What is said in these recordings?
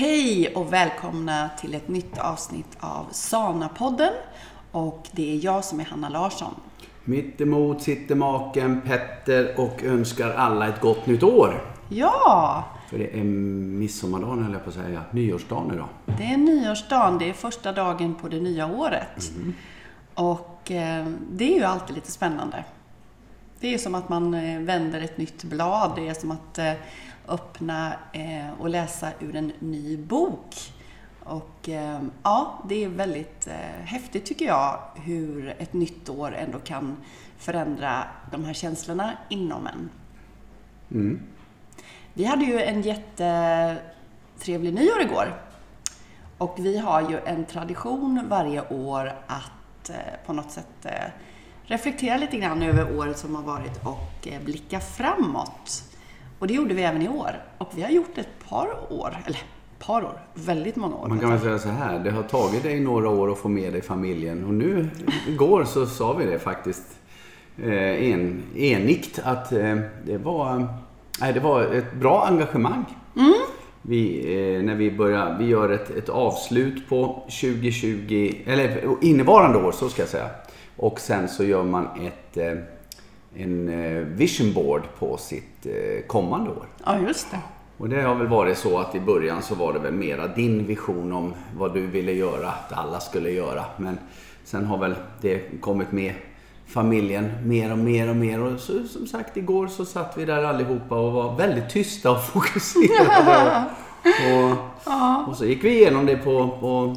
Hej och välkomna till ett nytt avsnitt av Sana-podden. Och det är jag som är Hanna Larsson. Mitt emot sitter maken Petter och önskar alla ett gott nytt år. Ja, För det är midsommardagen höll jag på att säga. Nyårsdagen idag. det är nyårsdagen. Det är första dagen på det nya året. Och eh, det är ju alltid lite spännande. Det är som att man eh, vänder ett nytt blad. Det är som att eh, öppna eh, och läsa ur en ny bok. Och ja, det är väldigt häftigt tycker jag hur ett nytt år ändå kan förändra de här känslorna inom en. Mm. Vi hade ju en jättetrevlig nyår igår. Och vi har ju en tradition varje år att på något sätt reflektera lite grann över året som har varit och eh, blicka framåt. Och det gjorde vi även i år. Och vi har gjort ett par år, eller par år, väldigt många år. Man kan väl säga så här. Det har tagit dig några år att få med dig familjen. Och nu, igår så sa vi det faktiskt eh, en, enigt att eh, det var, nej, det var ett bra engagemang. Vi, eh, när vi börjar, vi gör ett, ett avslut på 2020, eller innevarande år så ska jag säga. Och sen så gör man ett, eh, en eh, vision board på sitt eh, kommande år. Ja, just det. Och det har väl varit så att i början så var det väl mera din vision om vad du ville göra, att alla skulle göra. Men sen har väl det kommit med familjen mer och mer och mer. Och så, som sagt, igår så satt vi där allihopa och var väldigt tysta och fokuserade. och, och så gick vi igenom det på, på,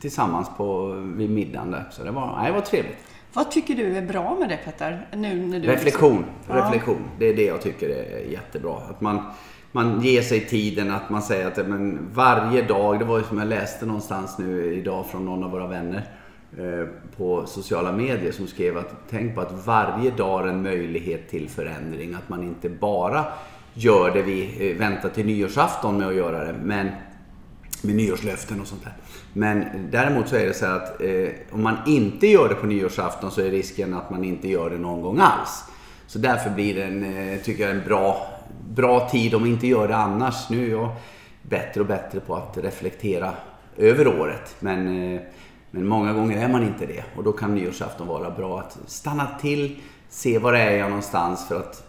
tillsammans på, vid middagen där. Så det var, nej, det var trevligt. Vad tycker du är bra med det Petter? Nu när du Reflektion. Ja. Reflektion. Det är det jag tycker är jättebra. Att man, man ger sig tiden att man säger att men, varje dag, det var ju som jag läste någonstans nu idag från någon av våra vänner eh, på sociala medier som skrev att tänk på att varje dag är en möjlighet till förändring. Att man inte bara gör det vi eh, väntar till nyårsafton med att göra det. Men med nyårslöften och sånt där. Men däremot så är det så att eh, om man inte gör det på nyårsafton så är risken att man inte gör det någon gång alls. Så därför blir det en, eh, tycker jag, en bra, bra tid om vi inte gör det annars. Nu är jag bättre och bättre på att reflektera över året. Men, eh, men många gånger är man inte det. Och då kan nyårsafton vara bra att stanna till, se var är jag någonstans för att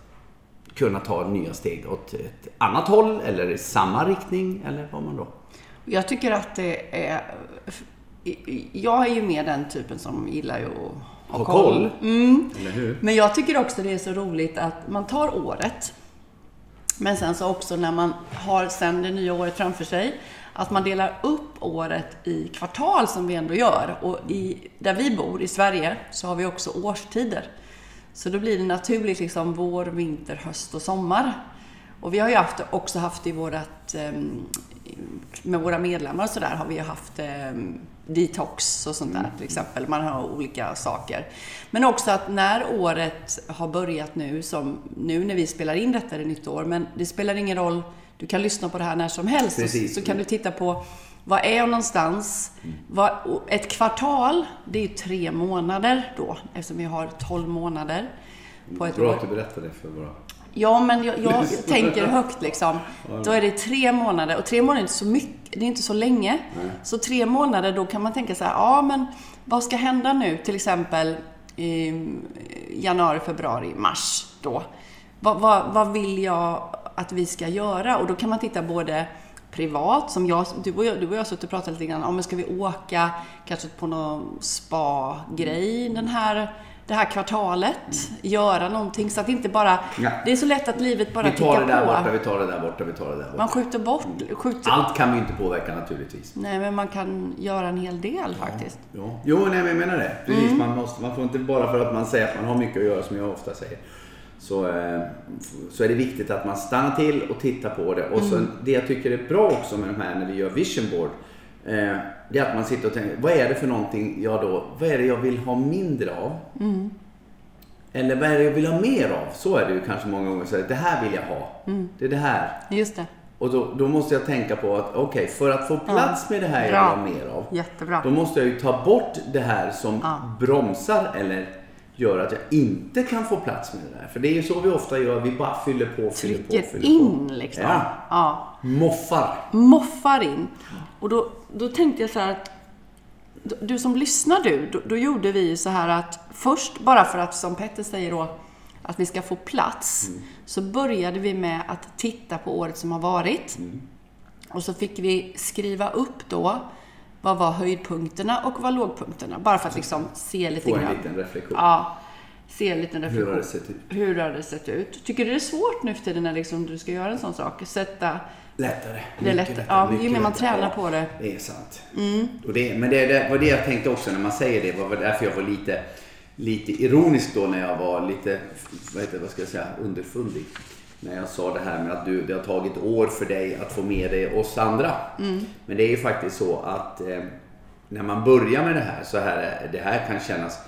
kunna ta nya steg åt ett annat håll eller i samma riktning eller vad man då jag tycker att det är... Jag är ju mer den typen som gillar ju att Ha koll. Mm. Eller hur? Men jag tycker också det är så roligt att man tar året. Men sen så också när man har sen det nya året framför sig. Att man delar upp året i kvartal som vi ändå gör. Och i, där vi bor, i Sverige, så har vi också årstider. Så då blir det naturligt liksom vår, vinter, höst och sommar. Och vi har ju haft, också haft i vårat, ehm, med våra medlemmar och sådär har vi haft ehm, detox och sånt där till exempel. Man har olika saker. Men också att när året har börjat nu, som nu när vi spelar in detta är det nytt år, men det spelar ingen roll. Du kan lyssna på det här när som helst. Så, Precis. så kan du titta på vad är jag någonstans? Vad, och ett kvartal, det är tre månader då, eftersom vi har 12 månader på ett Bra år. att du berättar det för våra... Ja, men jag, jag tänker högt liksom. Då är det tre månader och tre månader är inte så mycket, det är inte så länge. Så tre månader, då kan man tänka så här, ja men vad ska hända nu? Till exempel i januari, februari, mars då. Vad, vad, vad vill jag att vi ska göra? Och då kan man titta både privat, som jag, du och jag, du och jag har suttit och pratat lite grann om, men ska vi åka kanske på någon spa-grej den här, det här kvartalet? Göra någonting så att inte bara, Ja. det är så lätt att livet bara Vi tar det tickar där på. borta, vi tar det där borta, vi tar det där borta. Man skjuter bort, skjuter, Allt kan vi inte påverka naturligtvis. nej men man kan göra en hel del faktiskt. Ja. Jo, nej, men jag menar det. Precis, man, måste, man får inte bara för att man säger att man har mycket att göra, som jag ofta säger, så, eh, så är det viktigt att man stannar till och tittar på det. Och sen, det jag tycker är bra också med de här när vi gör vision board, eh, det är att man sitter och tänker, vad är det för någonting jag då, vad är det jag vill ha mindre av? Eller vad är det jag vill ha mer av? Så är det ju kanske många gånger. Så här, det här vill jag ha. Det är det här. Just det. Och då, då måste jag tänka på att okej, för att få plats med det här jag Bra. vill ha mer av. Jättebra. Då måste jag ju ta bort det här som Ja. bromsar eller gör att jag inte kan få plats med det där. För det är ju så vi ofta gör, vi bara fyller på, fyller på, Trycker fyller in på. liksom. Ja. ja. Moffar. moffar in. Och då, då tänkte jag så här att du som lyssnar du, då, då gjorde vi ju så här att först, bara för att som Petter säger då, att vi ska få plats, så började vi med att titta på året som har varit. Och så fick vi skriva upp då, vad var höjdpunkterna och vad lågpunkterna? Bara för att liksom se lite Få en grann. liten reflektion. Ja, se en liten Hur reflektion. har det sett ut? Hur har det sett ut? Tycker du det är svårt nu för tiden när liksom du ska göra en sån sak? Sätta... Lättare. Det är Mycket lättare. Ja, ju mer man lättare. tränar på det. Det är sant. Och det, men det, det var det jag tänkte också när man säger det. var därför jag var lite, lite ironisk då när jag var lite, vad, heter, vad ska jag säga, underfundig. När jag sa det här med att du, det har tagit år för dig att få med dig oss andra. Men det är ju faktiskt så att eh, när man börjar med det här så här, det här kan kännas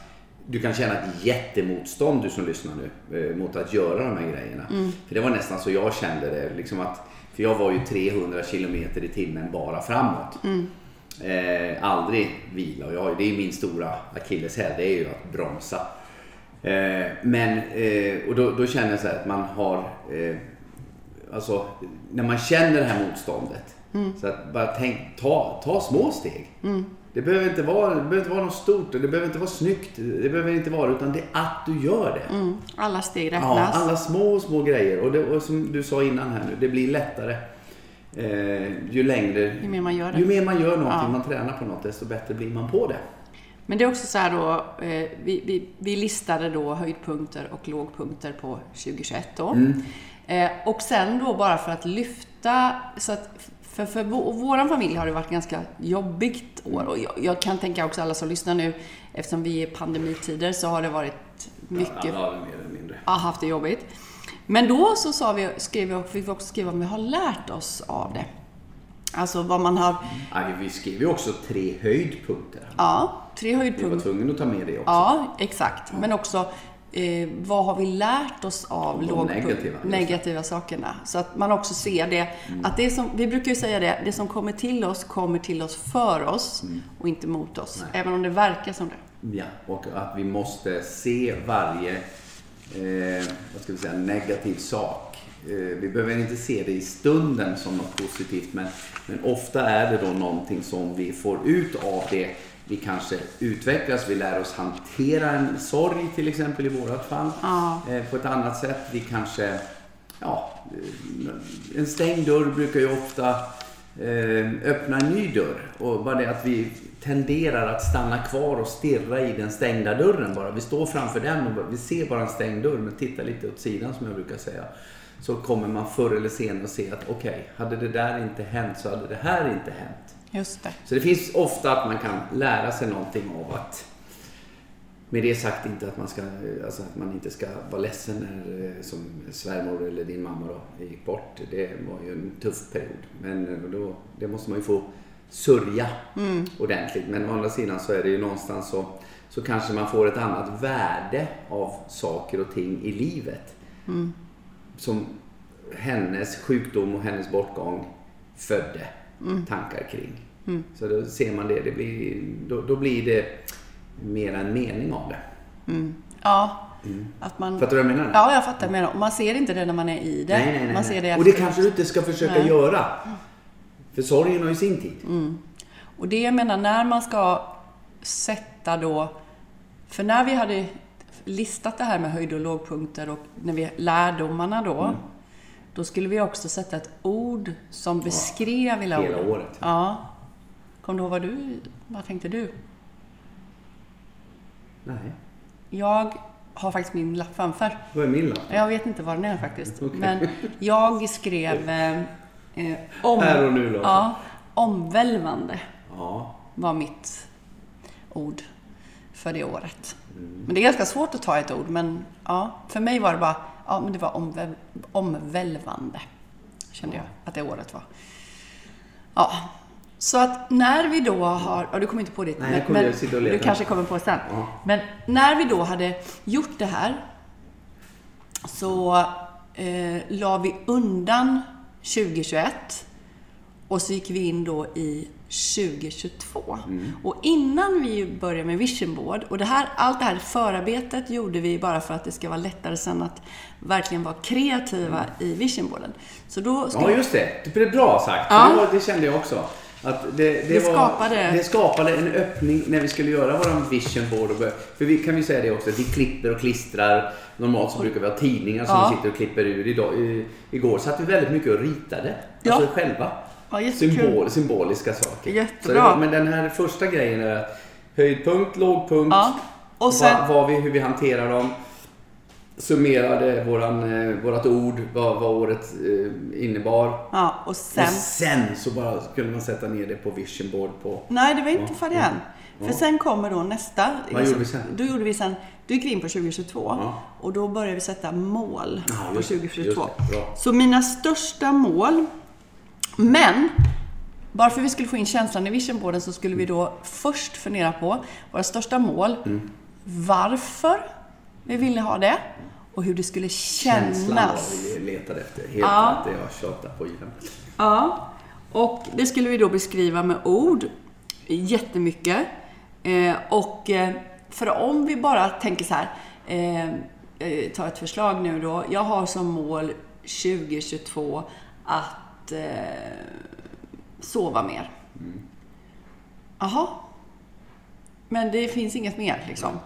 du kan känna ett jättemotstånd du som lyssnar nu eh, mot att göra de här grejerna. För det var nästan så jag kände det. Liksom att, för jag var ju 300 kilometer i timmen bara framåt. Eh, aldrig vila. Och jag, det är min stora akilleshäl, det är ju att bromsa. Eh, men, eh, och då, då känner jag så här att man har, eh, alltså när man känner det här motståndet. Så att bara tänk, ta, ta små steg. Det behöver, inte vara, det behöver inte vara något stort, det behöver inte vara snyggt, det behöver inte vara utan det är att du gör det. Mm, alla steg Ja, räknas. alla små, små grejer. Och, det, och som du sa innan här nu, det blir lättare eh, ju längre... Ju mer man gör det. Ju mer man gör någonting, Ja. man tränar på något, desto bättre blir man på det. Men det är också så här då, eh, vi, vi, vi listade då höjdpunkter och lågpunkter på 2021 då. Eh, och sen då bara för att lyfta, så att för, för vår, familj har det varit ganska jobbigt år. Och jag, jag kan tänka också alla som lyssnar nu, eftersom vi är i pandemitider så har det varit mycket Alla har det mer eller mindre. har haft det jobbigt. Men då så sa vi, skrev vi, fick vi också skriva om vi har lärt oss av det. Alltså vad man har, Ja, vi skrev ju också tre höjdpunkter. ja, tre Vi var höjdpunkter. tvungna att ta med det också. Ja, exakt. Men också eh, vad har vi lärt oss av De negativa, negativa sakerna? Så att man också ser det. Att det som, vi brukar ju säga det, det som kommer till oss kommer till oss för oss och inte mot oss. Även om det verkar som det. Ja, och att vi måste se varje eh, vad ska vi säga, negativ sak. Eh, vi behöver inte se det i stunden som något positivt men, men ofta är det då någonting som vi får ut av det. Vi kanske utvecklas, vi lär oss hantera en sorg till exempel i vårat fall Ja. eh, på ett annat sätt. Vi kanske, ja, en stängd dörr brukar ju ofta eh, öppna en ny dörr. Och bara det att vi tenderar att stanna kvar och stirra i den stängda dörren bara. Vi står framför den och vi ser bara en stängd dörr men tittar lite åt sidan som jag brukar säga. Så kommer man förr eller senare att se att okej, hade det där inte hänt så hade det här inte hänt. Just det. Så det finns ofta att man kan lära sig någonting av att med det sagt inte att man, ska, alltså att man inte ska vara ledsen när eh, som svärmor eller din mamma då gick bort. Det var ju en tuff period. Men eh, då, det måste man ju få sörja ordentligt. Men å andra sidan så är det ju någonstans så, så kanske man får ett annat värde av saker och ting i livet. Som hennes sjukdom och hennes bortgång födde tankar kring. Så då ser man det, det blir, då, då blir det mer en mening av det. Ja, att man... Fattar du vad jag menar? Ja, jag fattar. Men man ser inte det när man är i det. Nej, nej, nej. man ser det och det kanske du inte ska försöka göra. För sorgen har ju sin tid. Och det jag menar, när man ska sätta då... För när vi hade listat det här med höjd och lågpunkter och när vi lärdomarna då, Mm. då skulle vi också sätta ett ord som beskrev hela, Hela året. Ja. Kom du ihåg vad du... Vad tänkte du? Nej, Jag har faktiskt min lapp framför. vad är min lapp? Jag vet inte var den är faktiskt. Okej. Men jag skrev eh, eh, om... Här och nu, Lars. Ja, omvälvande Ja, var mitt ord för det året. Mm. Men det är ganska svårt att ta ett ord, men ja, för mig var det bara, ja men det var omväl, omvälvande. Kände jag att det året var. Ja, så att när vi då har, ja du kommer inte på det, Nej, jag kommer- jag och letar. du kanske kommer på sen. Ja. Men när vi då hade gjort det här så eh, la vi undan 2021 Och så gick vi in då i 2022. Och innan vi började med Vision Board, och det här, allt det här förarbetet gjorde vi bara för att det ska vara lättare sen att verkligen vara kreativa i Vision Boarden. Så då ska Ja, just det. Det är bra sagt. Ja. För Det, kände jag också. Att det, det, Det var, skapade- det skapade en öppning när vi skulle göra vår vision board. Och för vi kan vi säga det också, att vi klipper och klistrar. Normalt så brukar vi ha tidningar som Ja. vi sitter och klipper ur. Idag, i, igår satt vi väldigt mycket och ritade. Ja. Alltså själva. Ja, jättekul. Symbol, symboliska saker. Jättebra. Var, men den här första grejen är att höjdpunkt, lågpunkt, Ja. Och sen, vad, vad vi, hur vi hanterar dem. Summerade våran, eh, vårat ord, vad, vad året eh, innebar. ja, och sen... Och sen så bara skulle man sätta ner det på vision board på... Nej, det var inte Ja, än. För sen kommer då nästa. Vad gjorde vi sen? Då gjorde vi sen, då gick vi in på 2022 Ja. och då började vi sätta mål Ja, på just det, 2022. just det, bra. Så mina största mål, men bara för att vi skulle få in känslan i visionboarden så skulle vi då först fundera på våra största mål, Mm. varför vi ville ha det och hur det skulle Känslan var kännas. vi letade efter. Helt Ja. det jag tjatar på jämt. Ja, och det skulle vi då beskriva med ord jättemycket. Eh, och eh, för om vi bara tänker så här, eh, eh, ta ett förslag nu då. Jag har som mål 2022 att eh, sova mer. Jaha. Men det finns inget mer liksom.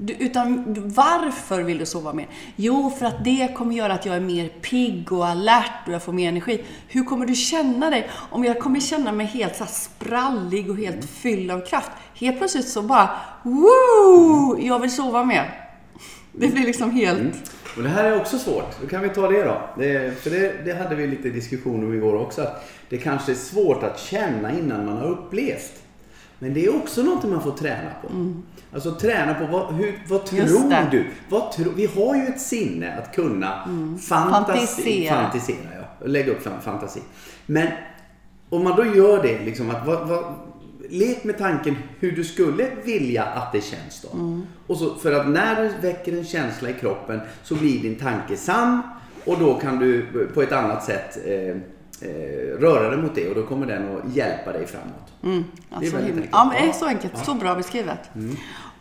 Du, utan varför vill du sova mer? Jo, för att det kommer göra att jag är mer pigg och alert och jag får mer energi. Hur kommer du känna dig? Om jag kommer känna mig helt så sprallig och helt fylld av kraft. Helt plötsligt så bara, woo! Jag vill sova mer. Det blir liksom helt... Och det här är också svårt. Då kan vi ta det då. Det, för det, det hade vi lite diskussion om igår också. Att det kanske är svårt att känna innan man har upplevt. Men det är också något man får träna på. Alltså träna på vad, hur, vad Mm. Tror du? Vad tro, vi har ju ett sinne att kunna fantasi, Fantisera. fantisera. Ja. Lägga upp fan- fantasi. Men om man då gör det, liksom att vad, vad, lek med tanken hur du skulle vilja att det känns då. Och så, för att när du väcker en känsla i kroppen så blir din tanke sann och då kan du på ett annat sätt eh, eh, röra dig mot det och då kommer den att hjälpa dig framåt. Mm, Det är alltså, väldigt enkelt. ja, men det är så enkelt. Så bra beskrivet.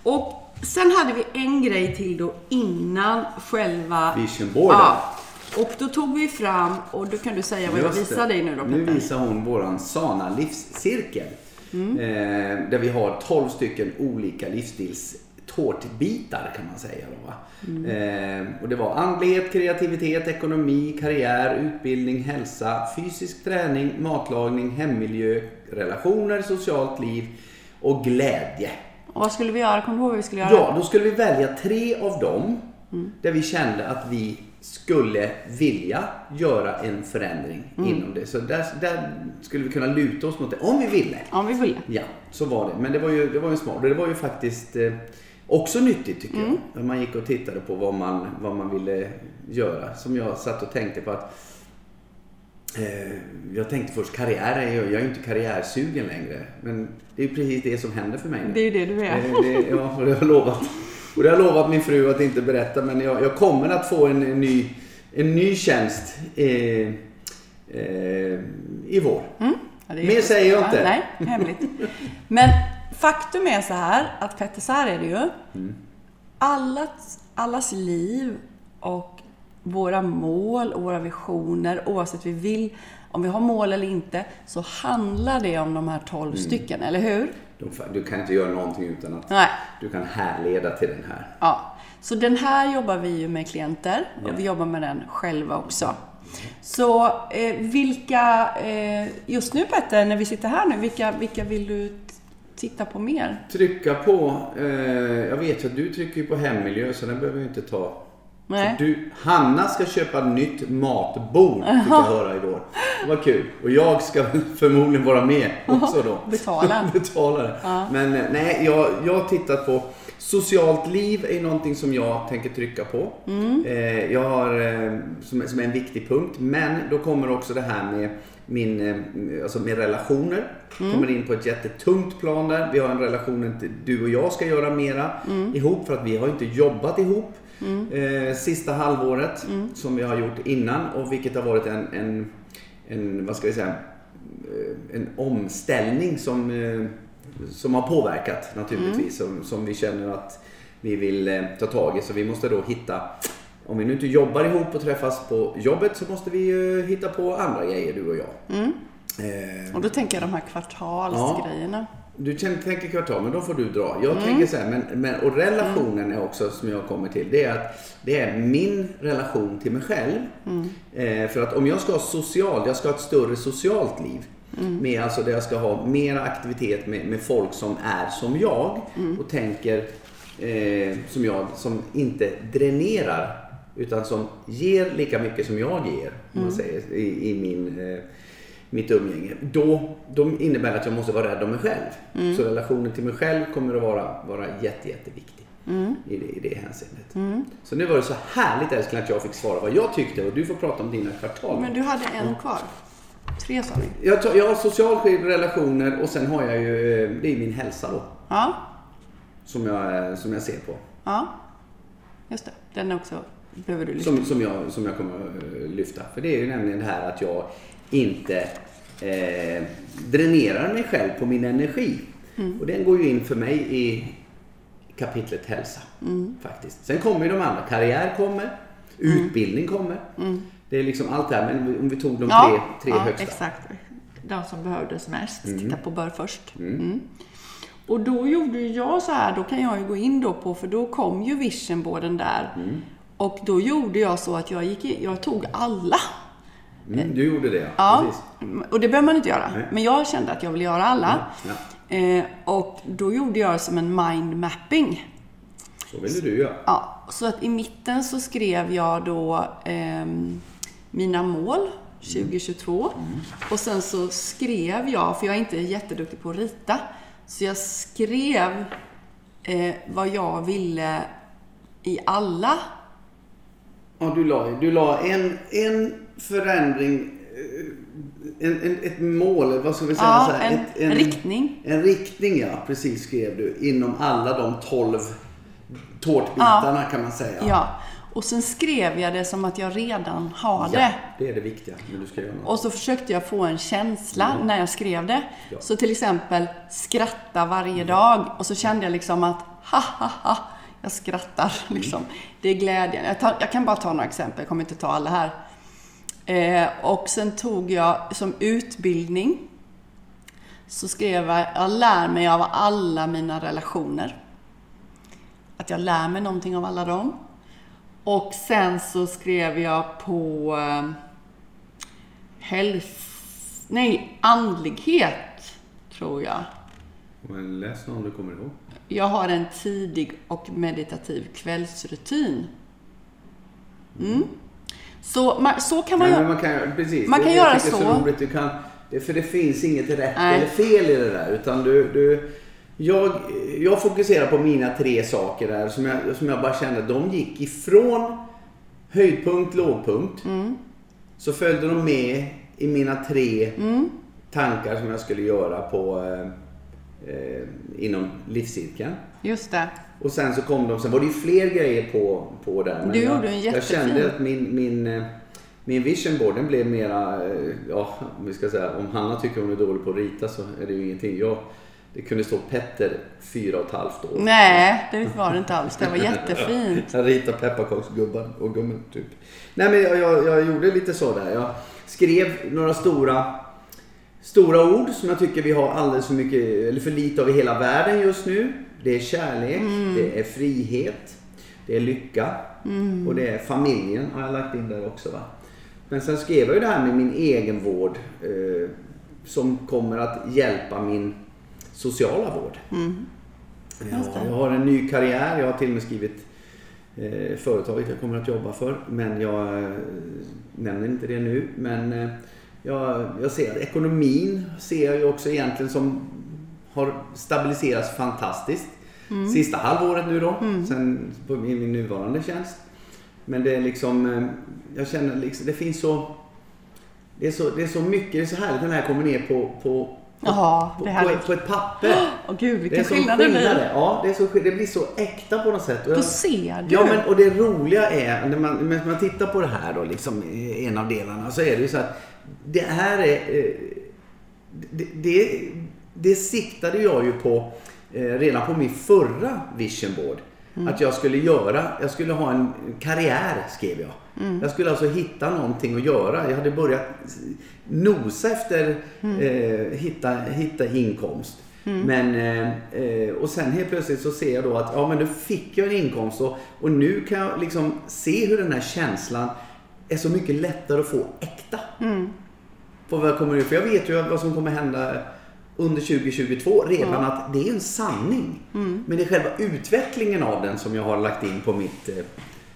Och sen hade vi en grej till då innan själva... Vision boarden. Ja. Och då tog vi fram, och då kan du säga vad jag visar det. dig nu då Nu Petter. visar hon våran Sana livscirkel. Mm. Eh, där vi har 12 stycken olika livsstilstårtbitar kan man säga. Då? Mm. Eh, och det var andlighet, kreativitet, ekonomi, karriär, utbildning, hälsa, fysisk träning, matlagning, hemmiljö, relationer, socialt liv och glädje. Och vad skulle vi göra? Kommer du ihåg vad vi skulle göra? Ja, då skulle vi välja tre av dem Mm. där vi kände att vi skulle vilja göra en förändring Mm. inom det. Så där, där skulle vi kunna luta oss mot det, om vi ville. Om vi ville. Ja, så var det. Men det var ju, det var ju smart. Det var ju faktiskt eh, också nyttigt tycker Mm. jag. När man gick och tittade på vad man, vad man ville göra. Som jag satt och tänkte på att eh, jag tänkte först karriär, är jag, jag är ju inte karriärsugen längre. Men det är ju precis det som händer för mig nu. Det är ju det du är. Det, det, ja, det har jag lovat. Och det har jag lovat min fru att inte berätta men jag, jag kommer att få en, en, ny, en ny tjänst eh, eh, i vår. Mm. Ja, Mer säger jag inte. Nej, hemligt. Men faktum är så här, att Petter, så här är det ju. Mm. Allas, allas liv och våra mål och våra visioner, oavsett vi vill, om vi har mål eller inte, så handlar det om de här 12 Mm. stycken, eller hur? Du kan inte göra någonting utan att Nej. du kan härleda till den här. Ja. Så den här jobbar vi ju med klienter Ja. och vi jobbar med den själva också. Så eh, vilka, eh, just nu Petter, när vi sitter här nu, vilka, vilka vill du titta på mer? Trycka på, eh, jag vet ju att du trycker på hemmiljö så den behöver jag inte ta. Nej. Du, Hanna ska köpa nytt matbord fick jag höra igår. Det var kul. Och jag ska förmodligen vara med också då. Betala. Betala det. Men eh, nej, jag, jag tittat på Socialt liv är någonting som jag tänker trycka på. Eh, jag har, eh, som, som är en viktig punkt. Men då kommer också det här med min, eh, alltså med relationer. Kommer in på ett jättetungt plan där. Vi har en relation att du och jag ska göra mera ihop för att vi har inte jobbat ihop eh, sista halvåret som vi har gjort innan och vilket har varit en, en, en vad ska vi säga, eh, en omställning som, eh, som har påverkat naturligtvis. Som, som vi känner att vi vill eh, ta tag i. Så vi måste då hitta om vi nu inte jobbar ihop och träffas på jobbet så måste vi ju hitta på andra grejer du och jag. Eh, Och då tänker jag de här kvartalsgrejerna. Du känner, tänker kvartal, men då får du dra. Jag tänker så här, men, men, och relationen är också som jag kommer till. Det är att det är min relation till mig själv. Eh, för att om jag ska ha social, jag ska ha ett större socialt liv. Med, alltså där jag ska ha mer aktivitet med, med folk som är som jag och tänker eh, som jag, som inte dränerar. Utan som ger lika mycket som jag ger, man säger, i, i min eh, mitt umgänge. Då, då innebär det att jag måste vara rädd om mig själv. Så relationen till mig själv kommer att vara, vara jätte, jätteviktig i, det, i det hänseendet. Så nu var det så härligt älskling att jag fick svara vad jag tyckte och du får prata om dina kvartal. Men du hade en kvar. Tre sa vi. Jag, jag har social relationer och sen har jag ju, eh, det är min hälsa då. Ja, Som jag, eh, som jag ser på. ja. Just det. Den också behöver du lyssna Som, som, jag, som jag kommer att eh, lyfta. För det är ju nämligen det här att jag inte eh, dränerar mig själv på min energi. Och den går ju in för mig i kapitlet hälsa. Faktiskt. Sen kommer ju de andra. Karriär kommer. Utbildning kommer. Det är liksom allt det här. Men om vi tog de tre, tre ja, högsta. exakt. De som behövdes mest. Titta på bör först. Mm. Och då gjorde jag så här, då kan jag ju gå in då på, för då kom ju visionboarden där. Och då gjorde jag så att jag gick jag tog alla. Mm, du gjorde det Ja, Precis. och det behöver man inte göra. Nej. Men jag kände att jag ville göra alla. Ja, Eh, och då gjorde jag som en mind mapping. Så ville du göra. Ja, så att i mitten så skrev jag då ehm, mina mål 2022. Och sen så skrev jag, för jag är inte jätteduktig på att rita, så jag skrev eh, vad jag ville i alla. Ja, du la, du la en, en förändring, eh, en, en, ett mål, vad ska vi säga? Ja, en ett, riktning. En riktning, ja. Precis skrev du. Inom alla de 12 tårtbitarna kan man säga. Ja. Och sen skrev jag det som att jag redan har Ja, det. det är det viktiga när du ska göra något. Och så försökte jag få en känsla när jag skrev det. Ja. Så till exempel skratta varje dag. Och så kände jag liksom att ha ha ha, jag skrattar. Liksom. Det är glädjen. Jag, tar, jag kan bara ta några exempel, jag kommer inte ta alla här. Eh, och sen tog jag som utbildning så skrev jag, jag lär mig av alla mina relationer. Att jag lär mig någonting av alla dem. Och sen så skrev jag på eh, häls... Nej, andlighet, tror jag. Men läs någon du kommer ihåg. Jag har en tidig och meditativ kvällsrutin. Mm. Så, ma- så kan man men göra. man kan, precis, Man kan det göra är så. roligt. Du kan, för det finns inget rätt Nej. eller fel i det där. Utan du, du, jag, jag fokuserar på mina tre saker där som jag, som jag bara kände, de gick ifrån höjdpunkt, lågpunkt. Mm. Så följde de med i mina tre tankar som jag skulle göra på eh, inom livscirkeln. Just det. Och sen så kom de, sen var det ju fler grejer på, på där. Men Du jag, gjorde en Jag jättefin. kände att min, min, eh, min vision board den blev mera, eh, ja om vi ska säga, om Hanna tycker hon är dålig på att rita så är det ju ingenting. Jag, det kunde stå Petter fyra och ett halvt år. Nej, det var det inte alls. Det var jättefint. Jag ritade pepparkaksgubbar och gummin typ. Nej men jag, jag, jag gjorde lite så där. Jag skrev några stora Stora ord som jag tycker vi har alldeles för mycket, eller för lite av i hela världen just nu. Det är kärlek, det är frihet, det är lycka och det är familjen har jag lagt in där också. Va? Men sen skrev jag ju det här med min egenvård eh, som kommer att hjälpa min sociala vård. Just Ja, jag har en ny karriär. Jag har till och med skrivit eh, företaget jag kommer att jobba för. Men jag eh, nämner inte det nu. Men eh, jag, jag ser att ekonomin ser jag ju också egentligen som har stabiliserats fantastiskt. Sista halvåret nu då. Sen på min, nuvarande tjänst. Men det är liksom, eh, jag känner liksom, det finns så det är, så, det är så mycket, det är så härligt när det här kommer ner på, på, på, är på, härligt. ett, på ett papper. Åh gud, Det är vilken skillnad det blir. Ja, det, är så, det blir så äkta på något sätt. Då ser du. Ja, men och det roliga är, när man, när man tittar på det här då, liksom en av delarna, så är det ju så att det här är, eh, det, det, det siktade jag ju på eh, redan på min förra vision board. Att jag skulle göra, jag skulle ha en karriär skrev jag. Jag skulle alltså hitta någonting att göra. Jag hade börjat nosa efter eh, hitta, hitta inkomst. Men, eh, eh, och sen helt plötsligt så ser jag då att ja men nu fick jag en inkomst och, och nu kan jag liksom se hur den här känslan är så mycket lättare att få äkta. På vad kommer. För jag vet ju vad som kommer hända under 2022 redan att det är en sanning. Men det är själva utvecklingen av den som jag har lagt in på mitt eh,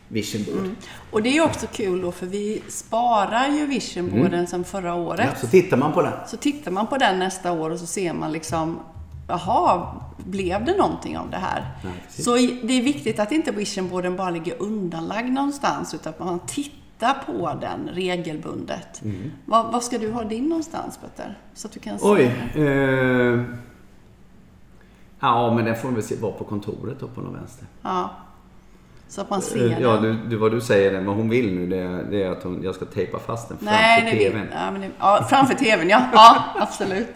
vision board. Och det är också kul då, för vi sparar ju visionboarden sedan förra året. Mm. Ja, så tittar man på den. Så tittar man på den nästa år och så ser man liksom, jaha, blev det någonting av det här? Nej, så det är viktigt att inte visionboarden bara ligger undanlagd någonstans, utan att man tittar på den regelbundet. Mm. Var, var ska du ha din någonstans, Petter? Så att du kan se. Oj. Eh, ja, men den får väl vara på kontoret då på någon vänster. Ja. Så att man ser Eh, Ja, den. du, du, vad du säger, vad hon vill nu, det är, det är att hon, jag ska tejpa fast den framför Nej, det vill, TVn. ja, det, ja, framför TVn, ja. Ja, absolut.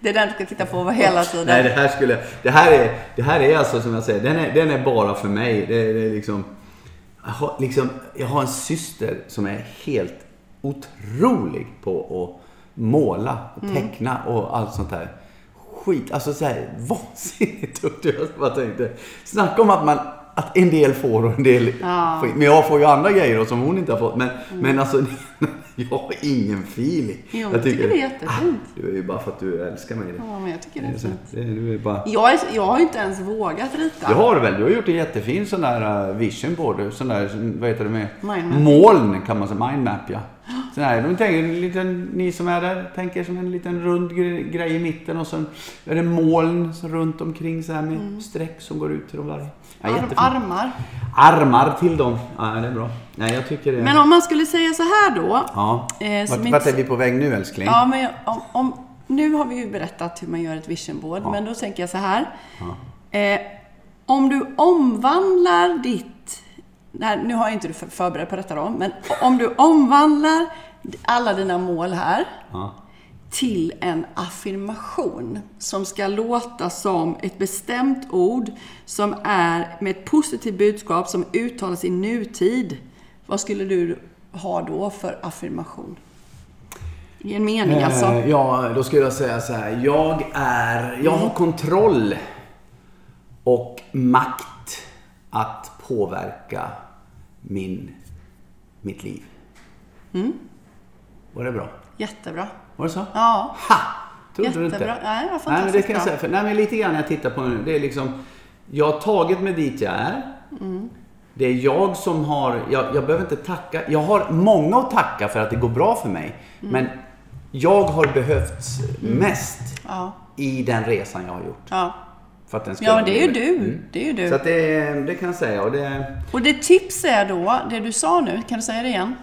Det är den du ska titta på hela tiden. Nej, det här skulle... Det här är, det här är alltså som jag säger, den är, den är bara för mig. Det, det är liksom, jag, har, liksom... Jag har en syster som är helt otrolig på att måla och Mm. teckna och allt sånt där. Skit, alltså så här vansinnigt duktig. Jag bara tänkte, snacka om att man att en del får och en del Ja. Men jag får ju andra grejer då som hon inte har fått. Men, men alltså, jag har ingen feeling. Jo, jag tycker det är jättefint. Ah, du är ju bara för att du älskar mig. Det. Ja, men jag tycker det Det är fint. det Du är bara... Jag, är, jag har ju inte ens vågat rita. Det har du väl? Du har gjort en jättefin sån där uh, vision board. Sån där, vad heter det med? Mindmap. Moln kan man säga. Mindmap ja. Sån här, de tänker en liten, ni som är där, tänker som en liten rund gre- grej i mitten och sen är det moln så runt omkring så här med streck som går ut till de där. Ja, Arm, armar. Armar till dem. Ja, det är bra. Nej, jag tycker det. Men om man skulle säga så här då. Ja. Eh, Vart, vart är vi på väg nu älskling? Ja, men om, om, nu har vi ju berättat hur man gör ett vision board, Ja. men då tänker jag så här. Eh, om du omvandlar ditt... Nej, nu har jag inte du för- förberedd på detta då, men om du omvandlar alla dina mål här Ja. till en affirmation som ska låta som ett bestämt ord som är med ett positivt budskap som uttalas i nutid. Vad skulle du ha då för affirmation? I en mening alltså. Eh, ja, då skulle jag säga så här. Jag är... Jag har kontroll och makt att påverka min, mitt liv. Var det bra? Jättebra. Var det så? Ja, Ha! Trodde du inte? jättebra. Nej, det var Nej, men det fantastiskt kan jag säga. För, nej, men lite grann jag tittar på nu. Det är liksom... Jag har tagit mig dit jag är. Mm. Det är jag som har... Jag, jag behöver inte tacka. Jag har många att tacka för att det går bra för mig. Mm. Men jag har behövts mest Ja, i den resan jag har gjort. ja. För att den ska ja det är ju du. Mm. Det är ju du. Så att det, det kan jag säga. Och det, Och det tips är då, det du sa nu, kan du säga det igen?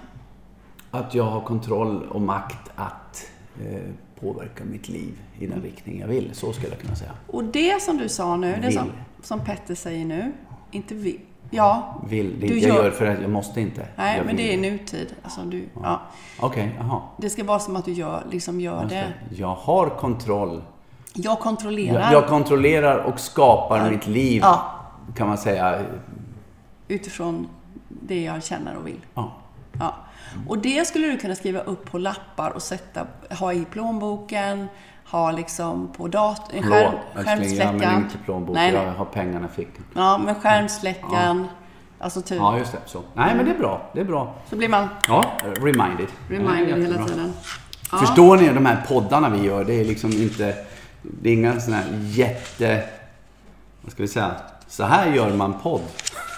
att jag har kontroll och makt att eh, påverka mitt liv i den riktning jag vill. Så skulle jag kunna säga. Och det som du sa nu, det Vill. som, som Petter säger nu, inte vi. Ja, Vill. Det Du jag gör- gör för att jag måste inte. nej, jag men det är vill. nutid. Alltså du, ja. Okej, jaha. Det ska vara som att du gör, liksom gör det. det. Jag har kontroll. Jag kontrollerar Jag, jag kontrollerar och skapar mitt liv. Ja. Kan man säga. utifrån det jag känner och vill. Ja. Ja. Och det skulle du kunna skriva upp på lappar och sätta, ha i plånboken, ha liksom på datorn, skärm, Förlåt, älskling. Jag använder skärmsläckaren. inte plånbok. Nej, Jag nej. har pengarna i fickan. Ja, men skärmsläckaren. Alltså typ. Ja, just det. Så. Nej, men det är bra. Det är bra. Så blir man Ja, reminded. reminded Ja, hela tiden. Ja. Förstår ni de här poddarna vi gör? Det är liksom inte... Det är inga sådana här jätte... Vad ska vi säga? Så här gör man podd.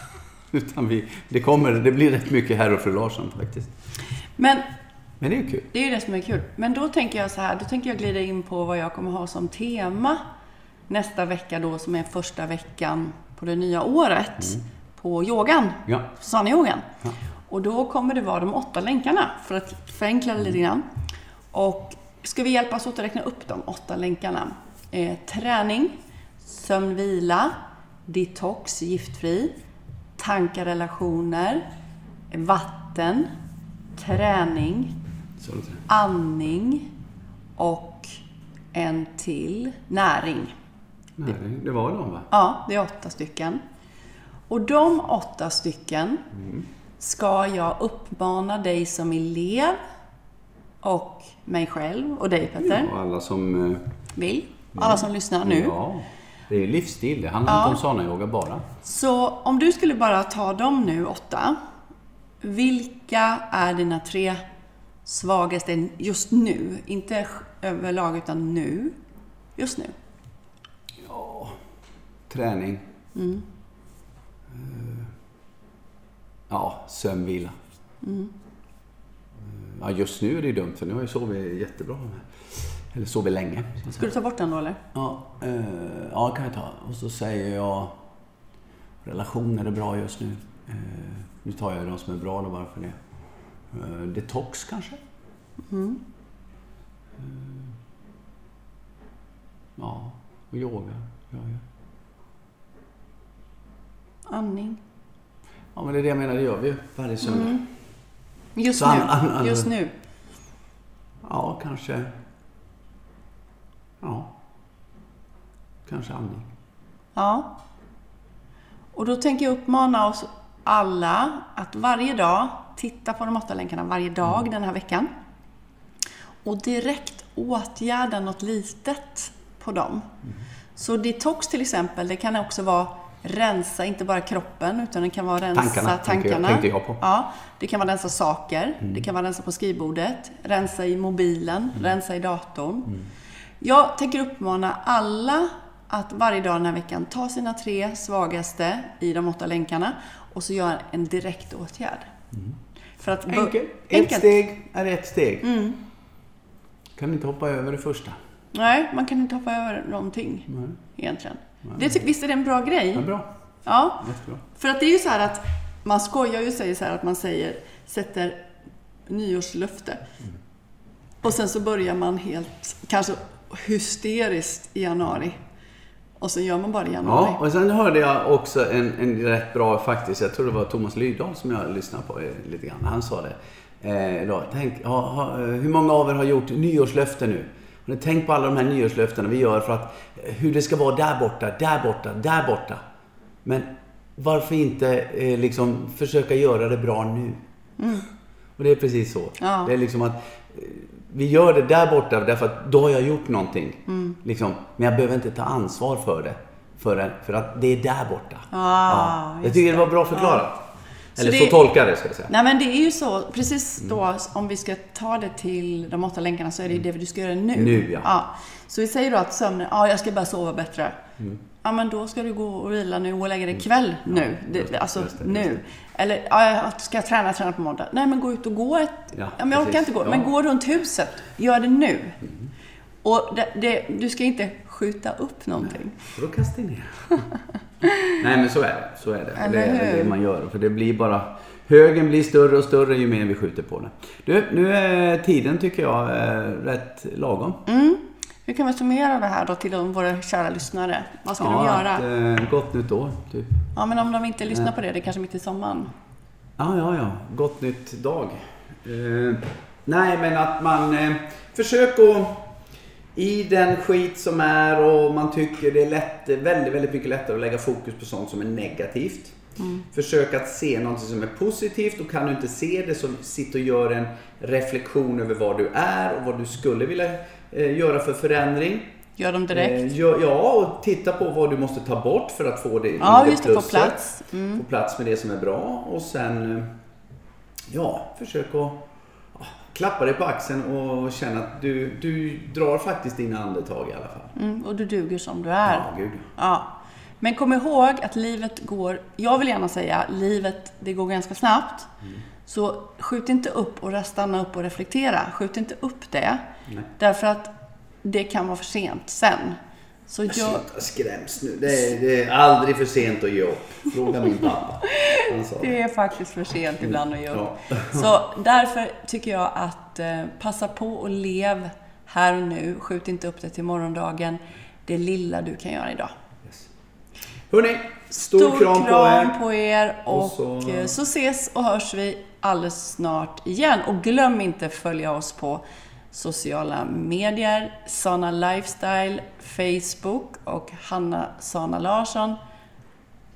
Utan vi... Det kommer... Det blir rätt mycket herr och fru Larsson faktiskt. Men Men det är ju kul. det är ju det som är kul. Men då tänker jag så här, då tänker jag glida in på vad jag kommer ha som tema nästa vecka då, som är första veckan på det nya året. På yogan. Ja. Svanyogan. Och då kommer det vara de åtta länkarna, för att förenkla det lite grann. Och ska vi hjälpas åt att räkna upp de åtta länkarna? Eh, träning, sömn, vila, detox, giftfri, tankar, relationer, vatten, träning, andning och en till näring. Nej, det var de va? Ja, det är åtta stycken. Och de åtta stycken ska jag uppmana dig som elev och mig själv och dig Petter, Och alla som... eh, vill. Alla som lyssnar nu. Ja, det är livsstil. Det handlar inte om sana-yoga bara. Så om du skulle bara ta dem nu, åtta. Vilka är dina tre svagaste just nu? Inte överlag, utan nu. Just nu. Träning. Mm. Eh, Ja, sömnvila. Mm. Ja, just nu är det ju dumt för nu har jag sovit jättebra. Eller sovit länge. Ska du ta bort den då eller? Ja, eh, ja, kan jag ta. Och så säger jag relationer är bra just nu. Eh, nu tar jag de som är bra då bara för det. Eh, detox kanske? Mm. Eh, ja, och yoga. Ja, ja. Andning. ja, men det är det jag menar, det gör vi ju varje söndag. Mm. Just Så nu. an- an- Just nu. Ja, kanske... Ja. Kanske andning. Ja. Och då tänker jag uppmana oss alla att varje dag titta på de åtta länkarna varje dag den här veckan. Och direkt åtgärda något litet på dem. Så detox till exempel, det kan också vara rensa, inte bara kroppen, utan det kan vara rensa Tankarna, tankarna. tänkte jag på. Ja, det kan vara rensa saker, det kan vara rensa på skrivbordet, rensa i mobilen, rensa i datorn. Jag tänker uppmana alla att varje dag den här veckan ta sina tre svagaste i de åtta länkarna och så göra en direkt åtgärd. För att bör- Enkelt. Ett Enkelt. steg är ett steg. Kan inte hoppa över det första. Nej, man kan inte hoppa över någonting Nej. egentligen. Det, ty- visst är det en bra grej? Ja, bra. Ja, Jättebra. för att det är ju så här att man skojar ju och säger så här att man säger, sätter nyårslöfte. Och sen så börjar man helt, kanske hysteriskt i januari. Och så gör man bara i januari. Ja, och sen hörde jag också en, en rätt bra faktiskt, jag tror det var Thomas Lydahl som jag lyssnade på eh, lite grann. Han sa det. Eh, då, tänk, ha, ha, hur många av er har gjort nyårslöften nu? Har ni tänkt på alla de här nyårslöftena vi gör för att eh, hur det ska vara där borta, där borta, där borta. Men varför inte eh, liksom försöka göra det bra nu? Och det är precis så. Ja. Det är liksom att eh, vi gör det där borta därför att då har jag gjort någonting. Liksom, men jag behöver inte ta ansvar för det. För, för att det är där borta. Ah, Jag just tycker det det. var bra förklarat. Så Eller det- så tolkar jag det ska jag säga. Nej men det är ju så, precis då om vi ska ta det till de åtta länkarna så är det ju det du ska göra nu. Nu, ja. Så vi säger då att sömnen, ja jag ska bara sova bättre. Mm. Ja men då ska du gå och vila nu och lägga dig ikväll nu. Det, just det, alltså just det, just nu. Eller, ja jag ska träna, träna på måndag. Nej men gå ut och gå ett... Ja, Ja, men jag orkar inte gå. Ja. Men gå runt huset. Gör det nu. Och det, du ska inte skjuta upp någonting. För då kastar jag ner. Nej men så är det. Så är det. Eller det är hur? det man gör. För det blir bara... Högen blir större och större ju mer vi skjuter på den. Du, nu är tiden tycker jag eh, rätt lagom. Mm. Hur kan vi summera det här då till våra kära lyssnare? Vad ska de göra? Att, eh, gott nytt år, typ. Ja, men om de inte lyssnar på det, det är kanske mitt i sommaren. Ja, ja, ja. Gott nytt dag. Eh, nej, men att man eh, försöker att i den skit som är och man tycker det är lätt, väldigt, väldigt mycket lättare att lägga fokus på sånt som är negativt. Försök att se något som är positivt och kan du inte se det så sitt och gör en reflektion över vad du är och vad du skulle vilja eh, göra för förändring. Gör dem direkt. Eh, ja, ja, och titta på vad du måste ta bort för att få det Ja, just det, plusset. plats. Mm. Få plats med det som är bra och sen eh, ja, försök att klappa dig på axeln och känna att du, du drar faktiskt dina andetag i alla fall. Mm, och du duger som du är. Ja, gud. Ja. Men kom ihåg att livet går, jag vill gärna säga, livet det går ganska snabbt. Mm. Så skjut inte upp och stanna upp och reflektera. Skjut inte upp det. Nej. Därför att det kan vara för sent sen. Så jag, Sluta skräms nu. Det är, det är aldrig för sent att ge upp. Fråga min pappa. Det. är faktiskt för sent ibland att ge upp. Ja. Så därför tycker jag att eh, passa på och lev här och nu. Skjut inte upp det till morgondagen. Det lilla du kan göra idag. Yes. Hörni, stor, kram, på er. på er och, Och så- så... så ses och hörs vi alldeles snart igen. Och glöm inte följa oss på sociala medier, Sana Lifestyle, Facebook och Hanna Sana Larsson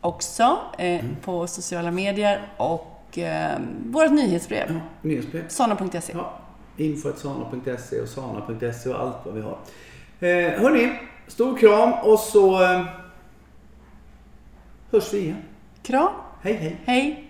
också eh, på sociala medier och eh, vårt nyhetsbrev, Nyhetsbrev. sana.se. Ja, info.sana.se och sana.se och allt vad vi har. Eh, hörni, stor kram och så eh, hörs vi igen. Kram, Hej hej! hej!